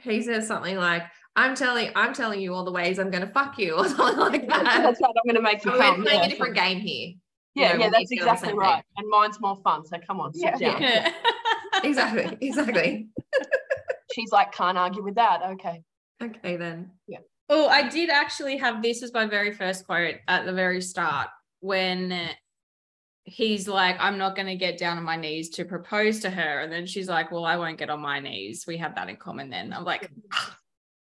He says something like, "I'm telling, I'm telling you all the ways I'm going to fuck you," or something like that. That's right. I'm going to make you So we're come. playing Yeah, a different game here. yeah, you know, yeah that's need to get on the exactly right. And mine's more fun. So come on, sit Yeah. down. Yeah. Exactly, exactly. She's like, can't argue with that. Okay. Okay, then. Yeah. Oh, I did actually have this as my very first quote at the very start when he's like, I'm not going to get down on my knees to propose to her. And then she's like, Well, I won't get on my knees. We have that in common then. I'm like,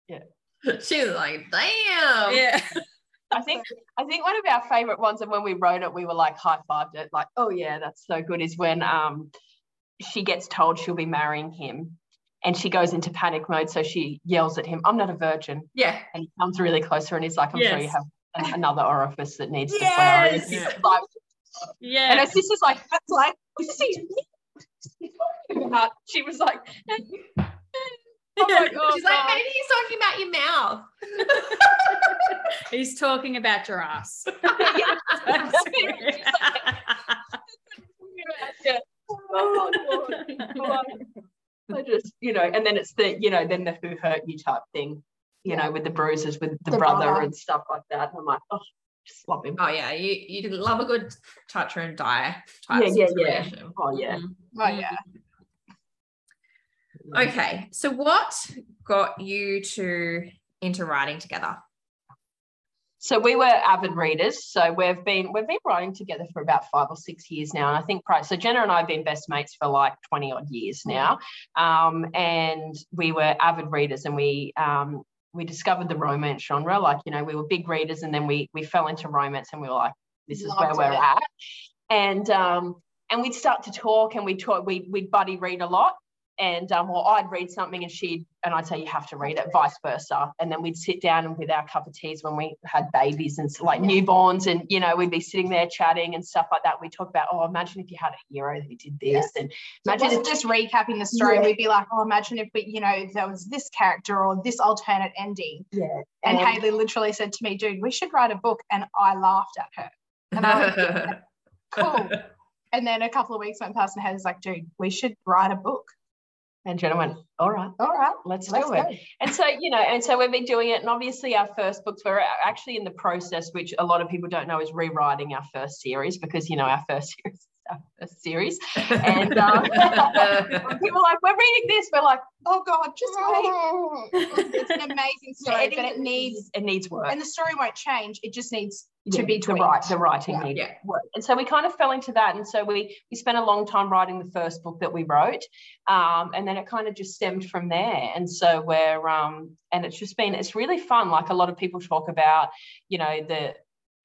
Yeah, She was like, "Damn." Yeah. I think I think one of our favorite ones, and when we wrote it, we were like high fived it, like, oh yeah, that's so good. Is when um she gets told she'll be marrying him, and she goes into panic mode, so she yells at him, "I'm not a virgin," Yeah. and he comes really closer, and he's like, "I'm sure you have another orifice that needs to flower." Yes. just like- Yeah. and her sister's like, "That's like, what's he talking about?" She was like, "Oh my god!" She's like, God." maybe he's talking about your mouth. He's talking about your ass. Yeah. Oh, God. I just, you know, and then it's the, you know, then the who hurt you type thing, you know, with the bruises with the, The brother, brother. and stuff like that. And I'm like, oh, just love him. Oh yeah, you you love a good touch and die type Yeah, yeah, yeah. situation. Oh yeah. Mm. oh yeah. Okay, so what got you two into writing together? So we were avid readers. So we've been we've been writing together for about five or six years now, and I think prior. So Jenna and I have been best mates for like twenty odd years now, um, and we were avid readers, and we um, we discovered the romance genre. Like you know, we were big readers, and then we we fell into romance, and we were like, this is where we're it. at, and um, and we'd start to talk, and we talk, we we'd buddy read a lot. And um, well, I'd read something and she'd, and I'd say, you have to read it, vice versa. And then we'd sit down and with our cup of teas when we had babies and like newborns, and you know, we'd be sitting there chatting and stuff like that. We'd talk about, oh, imagine if you had a hero who did this, and So imagine wasn't if just recapping the story. Yeah. We'd be like, oh, imagine if we, you know, there was this character or this alternate ending. yeah, And Um, Haley literally said to me, dude, we should write a book. And I laughed at her. And I was cool. And then a couple of weeks went past and Haley's like, dude, we should write a book. And Jenna went, all right, All right, let's, let's do it. go. And so, you know, and so we've been doing it. And obviously, our first books were actually in the process, which a lot of people don't know, is rewriting our first series because, you know, our first series is our series. And um, people are like, we're reading this. We're like, Oh God, just wait. It's an amazing story, but it needs, it needs work. and the story won't change. It just needs to Yeah, be the tweaked. right the writing Yeah. needed Yeah. work. And so we kind of fell into that. And so we we spent a long time writing the first book that we wrote. Um, and then it kind of just stemmed from there. And so we're um and it's just been it's really fun. Like a lot of people talk about, you know, the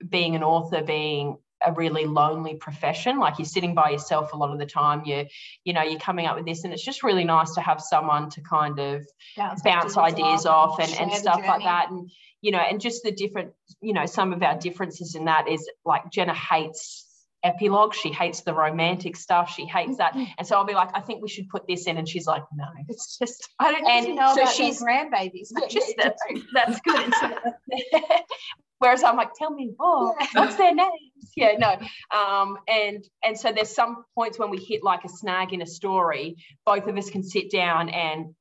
being an author being a really lonely profession. Like you're sitting by yourself a lot of the time. You, you know, you're coming up with this, and it's just really nice to have someone to kind of bounce, bounce ideas off and, and stuff like that. And you know, and just the different, you know, some of our differences in that is like Jenna hates epilogue. She hates the romantic stuff. She hates that. Mm-hmm. And so I'll be like, I think we should put this in. And she's like, no. It's just, I don't and know so about she's grandbabies. But just that's, that's good. Whereas I'm like, tell me more. Yeah. What's their names? Yeah, no. Um, and and so there's some points when we hit like a snag in a story, both of us can sit down and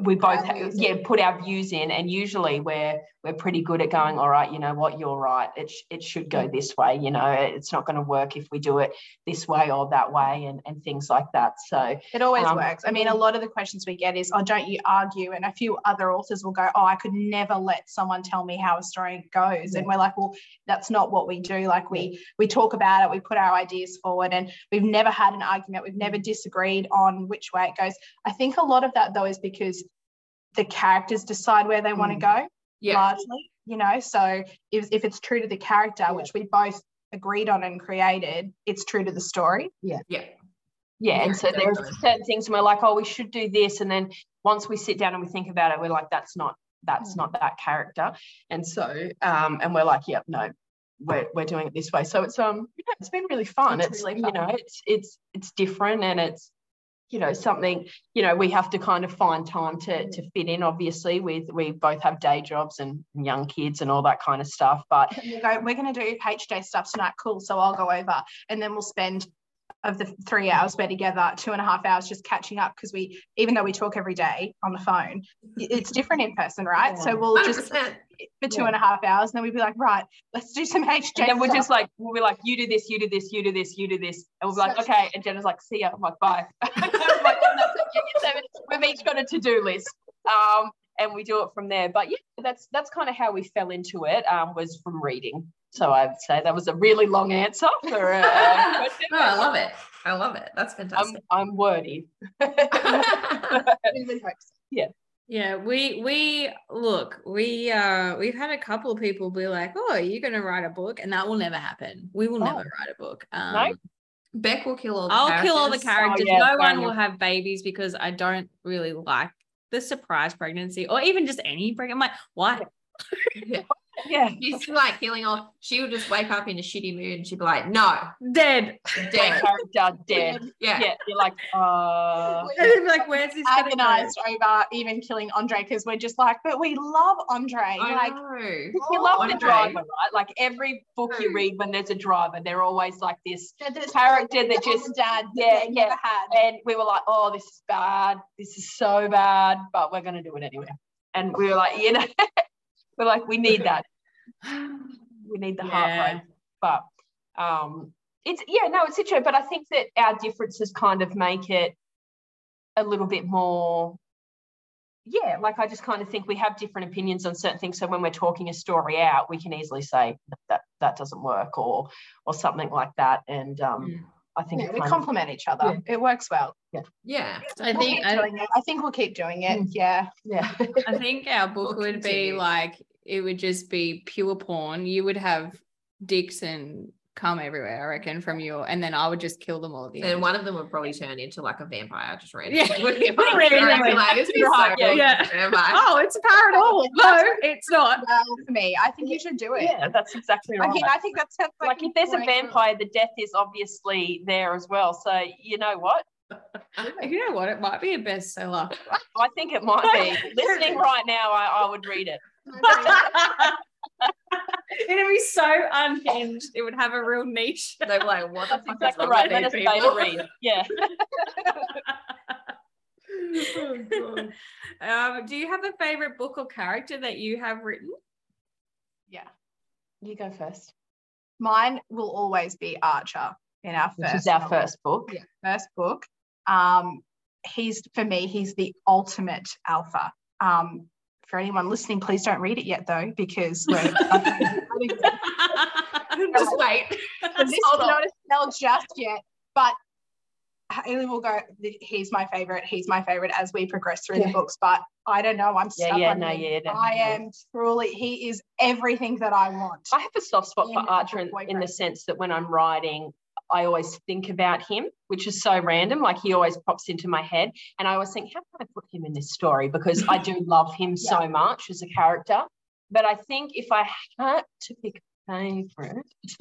we both yeah put our views in and usually we're we're pretty good at going all right you know what? You're right. It, sh- it should go this way you know? It's not going to work if we do it this way or that way and, and things like that. So it always um, works. I mean a lot of the questions we get is oh don't you argue? And a few other authors will go oh i could never let someone tell me how a story goes. Yeah. and we're like well that's not what we do. Like we we talk about it we put our ideas forward and we've never had an argument. We've never disagreed on which way it goes. I think a lot of that though is because the characters decide where they want to mm. go yeah. largely you know so if, if it's true to the character yeah. which we both agreed on and created it's true to the story yeah yeah yeah and so there are certain things and we're like oh we should do this and then once we sit down and we think about it we're like that's not that's mm. not that character and so um and we're like yep no we're, we're doing it this way so it's um you know, it's been really fun it's, it's really fun. you know it's it's it's different and it's you know something you know we have to kind of find time to to fit in obviously with we both have day jobs and young kids and all that kind of stuff but go, we're going to do hj stuff tonight cool so i'll go over and then we'll spend of the three hours we're together, two and a half hours just catching up because we, even though we talk every day on the phone, it's different in person, right? Yeah. So we'll 100%. just for two yeah. and a half hours, and then we'd be like, right, let's do some HJ. And then we're just like, we'll be like, you do this, you do this, you do this, you do this, and we'll be like, okay. And Jenna's like, see ya. I'm like, bye. We've each got a to-do list. Um, and we do it from there. But yeah, that's that's kind of how we fell into it. Um, was from reading. So I'd say that was a really long answer for a, question. oh, I love it. I love it. That's fantastic. I'm, I'm wordy. yeah. Yeah, we we look, we uh we've had a couple of people be like, "Oh, you're going to write a book," and that will never happen. We will oh. never write a book. Um, no? Beck will kill all. I'll characters. kill all the characters. Oh, yeah, no one will have babies because I don't really like the surprise pregnancy or even just any pregnancy. I'm like, why? Yeah. Yeah. She's like feeling off. She would just wake up in a shitty mood and she'd be like, no. Dead. Dead. Character dead. Yeah. Yeah. You're like, uh like, where's this agonized over even killing Andre because we're just like, but we love Andre. I like know. we love Andre. the driver, right? Like every book you read when there's a driver, they're always like this character that just dad yeah, yeah. And we were like, oh, this is bad. This is so bad, but we're gonna do it anyway. And we were like, you know, we're like, we need that. we need the yeah. heart But um, it's yeah, no, it's interesting. But I think that our differences kind of make it a little bit more yeah, like I just kind of think we have different opinions on certain things. So when we're talking a story out, we can easily say that that doesn't work or or something like that. And um, mm. I think yeah, we complement each other. Yeah. It works well. Yeah. Yeah. I think I, I, think we'll keep doing it. Mm. Yeah. Yeah. I think our book we'll would continue. be like it would just be pure porn. You would have dicks and come everywhere, I reckon, from you, and then I would just kill them all. At the and end. one of them would probably turn into like a vampire, just randomly. Yeah, would be randomly. like, it's right, so yeah. yeah. Oh, it's a paranormal. no, it's not. Well, for me, I think you should do it. Yeah, that's exactly right. I think I think that's like, like if there's a vampire, the death is obviously there as well. So you know what? you know what? It might be a bestseller. I think it might be. Listening right now, I, I would read it. It'd be so unhinged. It would have a real niche. They're like, what the fuck exactly right. Let us beta read. Yeah. oh, um, do you have a favorite book or character that you have written? Yeah. You go first. Mine will always be Archer in our Which first. is our novel. first book. Yeah, first book. Um, he's for me, he's the ultimate alpha. Um, for anyone listening, please don't read it yet though, because we're just wait. this is not a spell just yet. But Haley will go, he's my favorite, he's my favorite as we progress through Yeah. the books, but I don't know. I'm stuck Yeah, yeah, on no, yeah, I am truly, he is everything that I want. I have a soft spot for Archer in, in the sense that when I'm writing, I always think about him, which is so random. Like he always pops into my head. And I always think, how can I put him in this story? Because I do love him so much as a character. But I think if I had to pick a favorite,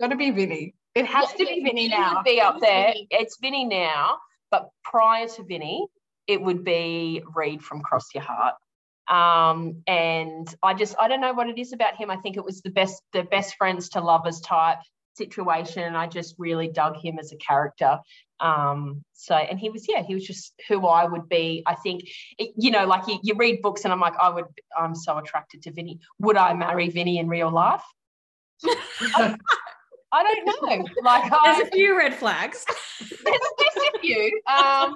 Got to be Vinny. It has to be Vinny now. would be up It's there. Vinny. It's Vinny now, but prior to Vinny, it would be Reed from Cross Your Heart. Um, and I just I don't know what it is about him. I think it was the best the best friends to lovers type situation, and I just really dug him as a character. Um, so and he was yeah he was just who I would be. I think it- you know like you, you read books and I'm like I would I'm so attracted to Vinny. Would I marry Vinny in real life? I don't know. Like There's a few red flags. there's, there's a few. Um,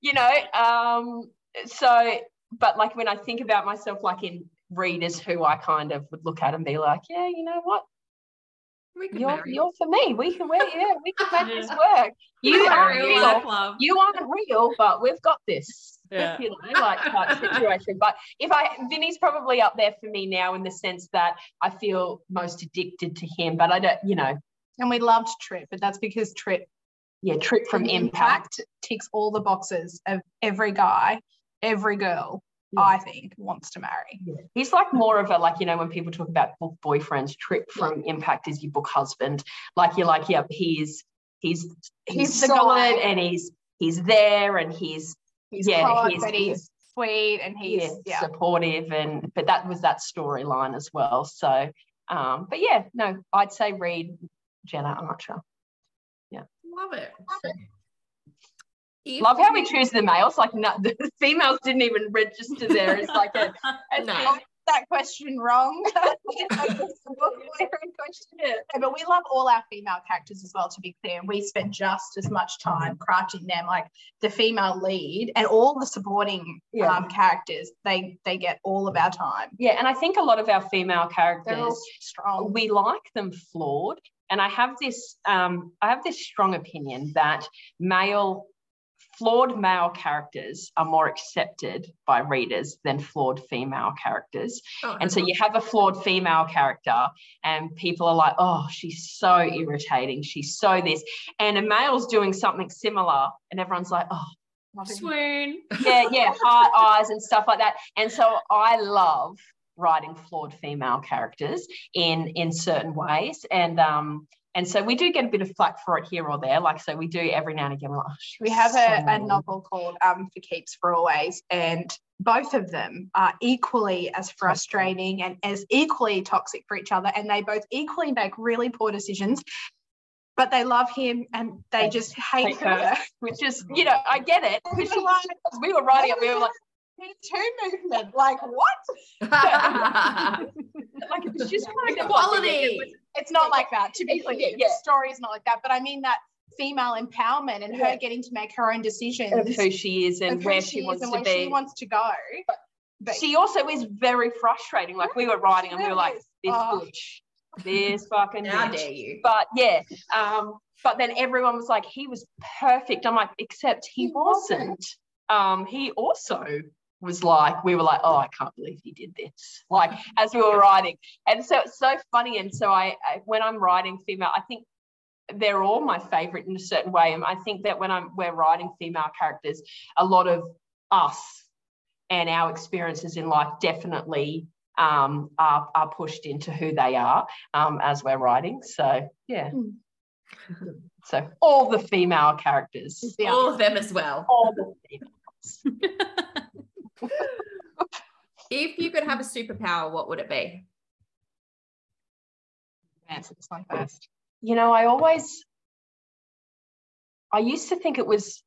you know, um, so, but like when I think about myself, like in readers who I kind of would look at and be like, yeah, you know what? We could You're, marry. you're for me. We can work, yeah, we can make this work. You aren't real love. You aren't real, but we've got this. Yeah. You know, like type situation. But if I, Vinny's probably up there for me now in the sense that I feel most addicted to him, but I don't, you know, And we loved Trip, but that's because Trip yeah, trip from impact. ticks all the boxes of every guy, every girl, Yeah. I think, wants to marry. He's like more of a like you know when people talk about book boyfriends, trip from impact is your book husband. Like you're like, yeah, he's he's he's, He's the solid guy. and he's he's there and he's He's Yeah, hot, he's- but he's sweet and he's yeah, yeah. supportive and but that was that storyline as well. So um, but yeah, no, I'd say read Jenna Archer. Yeah. Love it. If Love how we choose the males. Like no, the females didn't even register there. It's like a, a No. That question wrong. It's the book boyfriend question. Yeah, but we love all our female characters as well, to be clear. And we spent just as much time crafting them, like the female lead and all the supporting Yeah. um, characters. They they get all of our time. yeah, and I think a lot of our female characters strong. we like them flawed and i have this um, i have this strong opinion that male flawed male characters are more accepted by readers than flawed female characters Oh, and so you have a flawed female character and people are like oh she's so irritating she's so this and a male's doing something similar and everyone's like oh Swoon. yeah, yeah, heart eyes and stuff like that. And so I love writing flawed female characters in in certain ways. And um and so we do get a bit of flack for it here or there. Like so we do every now and again. We're like, oh, We was have a, a novel called um, For Keeps for Always, and both of them are equally as frustrating and as equally toxic for each other. And they both equally make really poor decisions, but they love him and they They just hate hate her. her. which is, you know, I get it. Because We're like, we were writing it, we were like, Me Too movement. Like, what? like it's just kind of Equality. It's not like that. To be clear, yeah, the story is not like that. But I mean that female empowerment and Yeah. her getting to make her own decisions of who she is and of where she she wants and to where be. she wants to go. But she also is very frustrating. Like we were writing and we were like, this Oh. bitch, this fucking How bitch. dare you? But yeah, um, but then everyone was like, he was perfect. I'm like, except he, He wasn't. wasn't. Um, he also was like, we were like, oh, I can't believe he did this. Like as we were writing, and so it's so funny. And so I, I when I'm writing female, I think they're all my favorite in a certain way. And I think that when I'm we're writing female characters, a lot of us and our experiences in life definitely um, are, are pushed into who they are um, as we're writing. So yeah. Mm. So all the female characters, Yeah. All of them as well. all the female. If you could have a superpower, what would it be? answer this one first. You know, I always, I used to think it was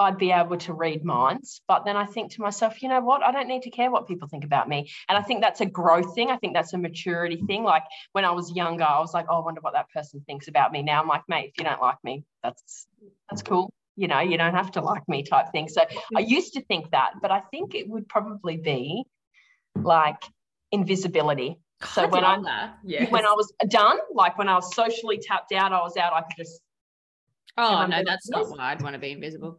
I'd be able to read minds, but then I think to myself, you know what? I don't need to care what people think about me. And I think that's a growth thing. I think that's a maturity thing. Like when I was younger, I was like, oh, I wonder what that person thinks about me. Now I'm like, mate, if you don't like me, that's that's cool. You know, you don't have to like me type thing. So I mm-hmm. used to think that, but I think it would probably be like invisibility. So when love I'm that. Yeah. when I was done, like when I was socially tapped out, I was out, I could just Oh no, that's not why I'd want to be invisible.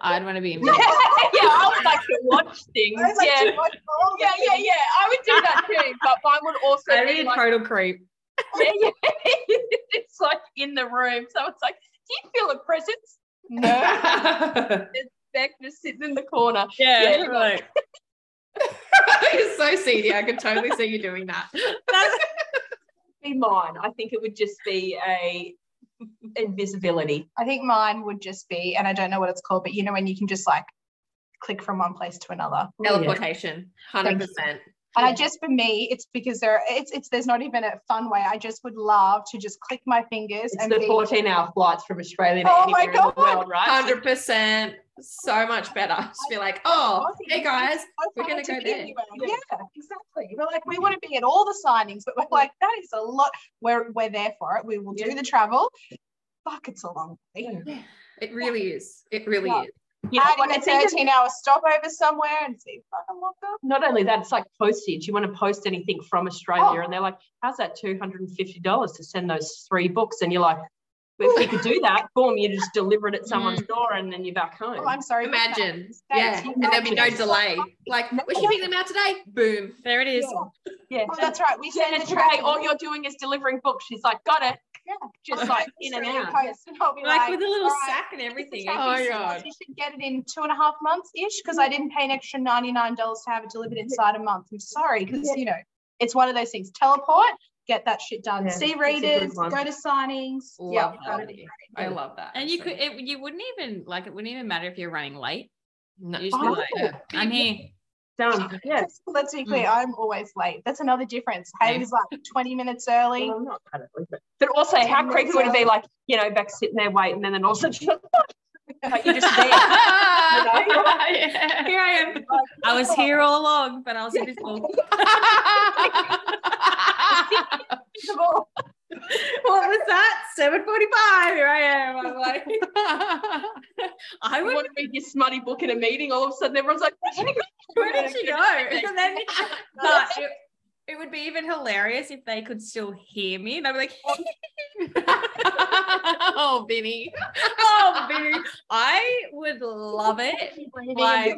I'd want to be invisible. yeah, invisible. I would like to watch things. Like, yeah. "Do watch all yeah, yeah, yeah. I would do that too, but mine would also I'd be be a like, total creep. yeah, yeah. it's like in the room. So it's like, do you feel a presence? No. Beck just sitting in the corner. Yeah, Yeah. like You're so seedy. I could totally see you doing that. Be mine. I think it would just be a invisibility. I think mine would just be, and I don't know what it's called, but you know when you can just like click from one place to another. Oh, Teleportation, hundred percent. And I just for me, it's because there it's it's there's not even a fun way. I just would love to just click my fingers It's and the be 14 hour flights from Australia to Oh my anywhere in the God. world, right? Hundred percent. So much better. Just be like, oh, hey guys, so we're gonna go there. anywhere. Yeah, exactly. We're like, we want to be at all the signings, but we're like, that is a lot. We're we're there for it. We will do Yeah. the travel. Fuck, it's a long way. It really is. It really Yeah. is. You know? Adding a It's even- 13 hour stopover somewhere and see fucking look up. not only that, it's like postage. You want to post anything from Australia, Oh. and they're like, "How's that two hundred and fifty dollars to send those three books?" And you're like, well, "If you could do that, boom, you just deliver it at someone's mm. door, and then you're back home." Oh, I'm sorry. Imagine. Yeah. you And there'll be no delay. Like, we're shipping them out today. Boom. there it is. Yeah. yeah, Oh, that's right. We send Jenna the today, all you're doing is delivering books. She's like, "Got it." Yeah. Just oh, like in and Australian out. Post, and I'll be Like like, with a little "All right, sack and everything. It's Oh my taking God. You should get it in two and a half months ish because I didn't pay an extra $99 to have it delivered inside a month. I'm sorry because, you know, it's one of those things. Teleport, get that shit done. Yeah, See it's a good readers, go to signings. Love yeah, that. that'd be great. I love that. And you could, it, you wouldn't even like it wouldn't even matter if you're running late. No. You just be Oh, like, yeah. I'm here. Done. Yes. Let's be clear, Mm. I'm always late. That's another difference. Haley's like 20 minutes early. Well, I'm not currently, but, but also, how creepy would it be? Like, you know, Beck sitting there waiting, and then all of a sudden, like you're just there. Yeah. Here I am. I was here all along, but I was invisible. Invisible. what was that? 745. Here I am. I'm like, I would want to read your smutty book in a meeting, all of a sudden everyone's like, "Where'd she go?" did she go? And then but it, it would be even hilarious if they could still hear me and I'd be like, oh. Oh, Vinny. oh, baby. I would love it. Like-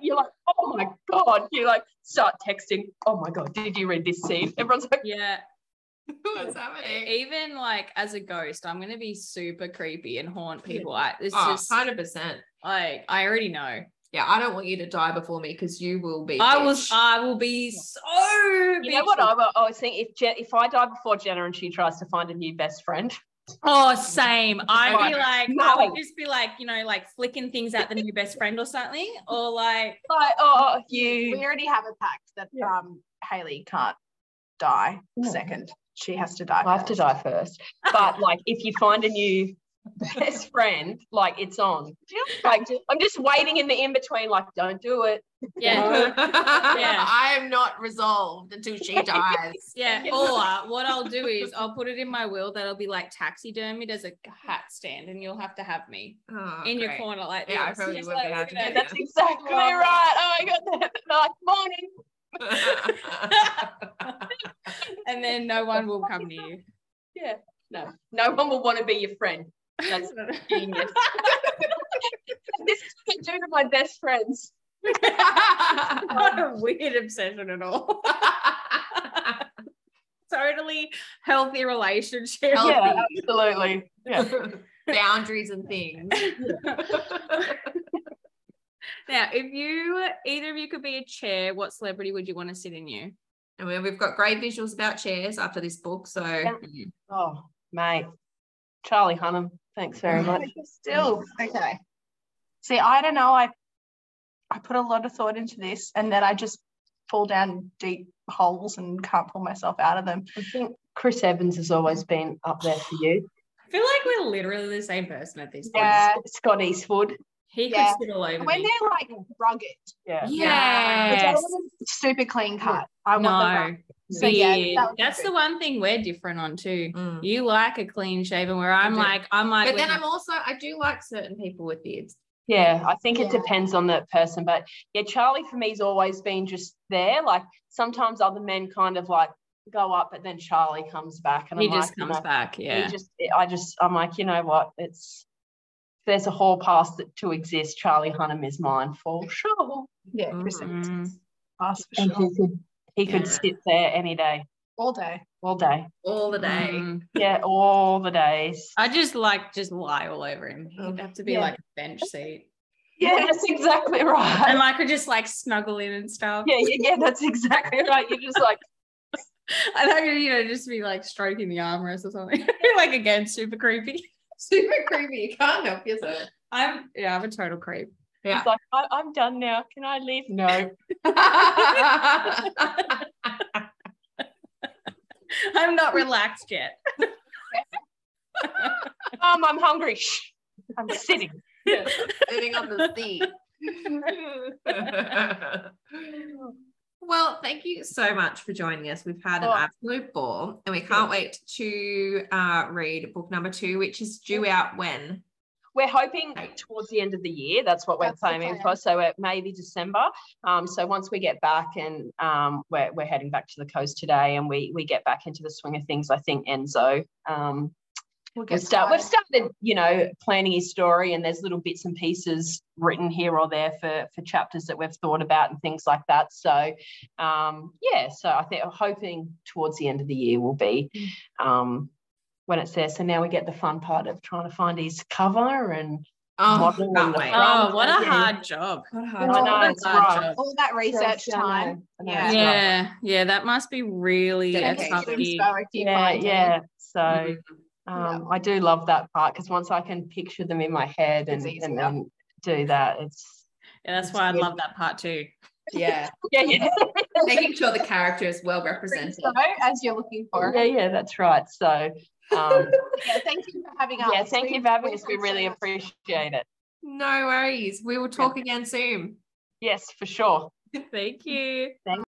You're like, oh my god. You like start texting. Oh my god, did you read this scene? Everyone's like, Yeah. What's happening? Even like as a ghost, I'm gonna be super creepy and haunt people. I, it's Oh, just 100%. like I already know. Yeah, I don't want you to die before me because you will be. I was. I will be so you know what? I, I was thinking if Je- if I die before Jenna and she tries to find a new best friend, Oh, same. I'd be Right. like, I would just be like, you know, like flicking things at the new best friend or something. Or like, like, oh, you. We already have a pact that Yeah. um, Haley can't die No. second. She has to die. I have to die first. But like, if you find a new best friend, like it's on. Like, I'm just waiting in the in between. Like, don't do it. yeah. Yeah. I am not resolved until she dies. Yeah. Or what I'll do is I'll put it in my will that I'll be like taxidermied as a hat stand and you'll have to have me Oh, in your corner like that. Yeah, I probably would like, be happy you to do That's exactly right. Oh my god. They're like, morning. and then no one will come near you. Yeah. No, no one will want to be your friend. That's genius. this is what I do to my best friends. what a weird obsession at all. totally healthy relationship. Healthy. Yeah, absolutely. Yeah. Boundaries and things. Now, if you either of you could be a chair, what celebrity would you want to sit in you? I mean, we've got great visuals about chairs after this book. So Oh, mate. Charlie Hunnam. Thanks very much. Still okay. See, I don't know. I I put a lot of thought into this, and then I just fall down deep holes and can't pull myself out of them. I think Chris Evans has always been up there for you. I feel like we're literally the same person at this point. Yeah. Scott Eastwood. He Yeah. could sit all over When me. they're like rugged, Yeah. Yeah. Yes. super clean cut. I want the No. rugged. So, yeah, Beard. that That's the one thing we're different on too. Mm. You like a clean shaven, where I'm like, I'm like, But then I'm also I do like certain people with beards. Yeah, I think it Yeah. depends on the person. But yeah, Charlie for me has always been just there. Like sometimes other men kind of like go up, but then Charlie comes back, and he I'm just like, you comes know, back. he Yeah. just, I just, I'm like, you know what? It's there's a hall pass that to exist. Charlie Hunnam is mine for sure, Yeah, Chris Mm. Evans. Pass for and sure. he could he could Yeah. sit there any day, All day. all day. All the day. Mm. Yeah, all the days. I just like just lie all over him. He'd have to be Yeah. like a bench seat. Yeah, that's exactly right. And right. I could just like snuggle in and stuff. Yeah, yeah, yeah, that's exactly right. You're just like, And I could, you know, just be like stroking the armrest or something. like again, super creepy. Super creepy. You can't help yourself. I'm yeah, I'm a total creep. Yeah. it's like I, I'm done now. Can I leave? No. I'm not relaxed yet. Um, I'm hungry. Shh. I'm sitting. Sitting on the seat. well, thank you so much for joining us. We've had an Oh. absolute ball, and we can't wait to uh, read book number two, which is due out when. We're hoping towards the end of the year. That's what we're That's planning for. So it maybe December. Um, so once we get back and um, we're, we're heading back to the coast today, and we we get back into the swing of things. I think Enzo. Um, We'll we've, get start, we've started. started, you know, planning his story, and there's little bits and pieces written here or there for for chapters that we've thought about and things like that. So, um, yeah. So I think I'm hoping towards the end of the year will be um, when it's there. So now we get the fun part of trying to find his cover and Oh, Modelling can't on the wait. front. Oh, what a Yeah. hard job. What a I hard know, job. it's hard job. all that research Yeah, time. I Yeah. Yeah, yeah, that must be really a tough Dedication, gig. so if you Yeah, yeah. So Mhm. Um, I do love that part because once I can picture them in my head and, and easier. then do that, it's Yeah, that's It's why I love that part too. Yeah. yeah, yeah. Making sure the character is well represented. So, as you're looking for. yeah, yeah, that's right. So um, Yeah, thank you for having us. yeah, thank you We've- for having us. We really appreciate it. No worries. We will talk again soon. Yes, for sure. Thank you. Thank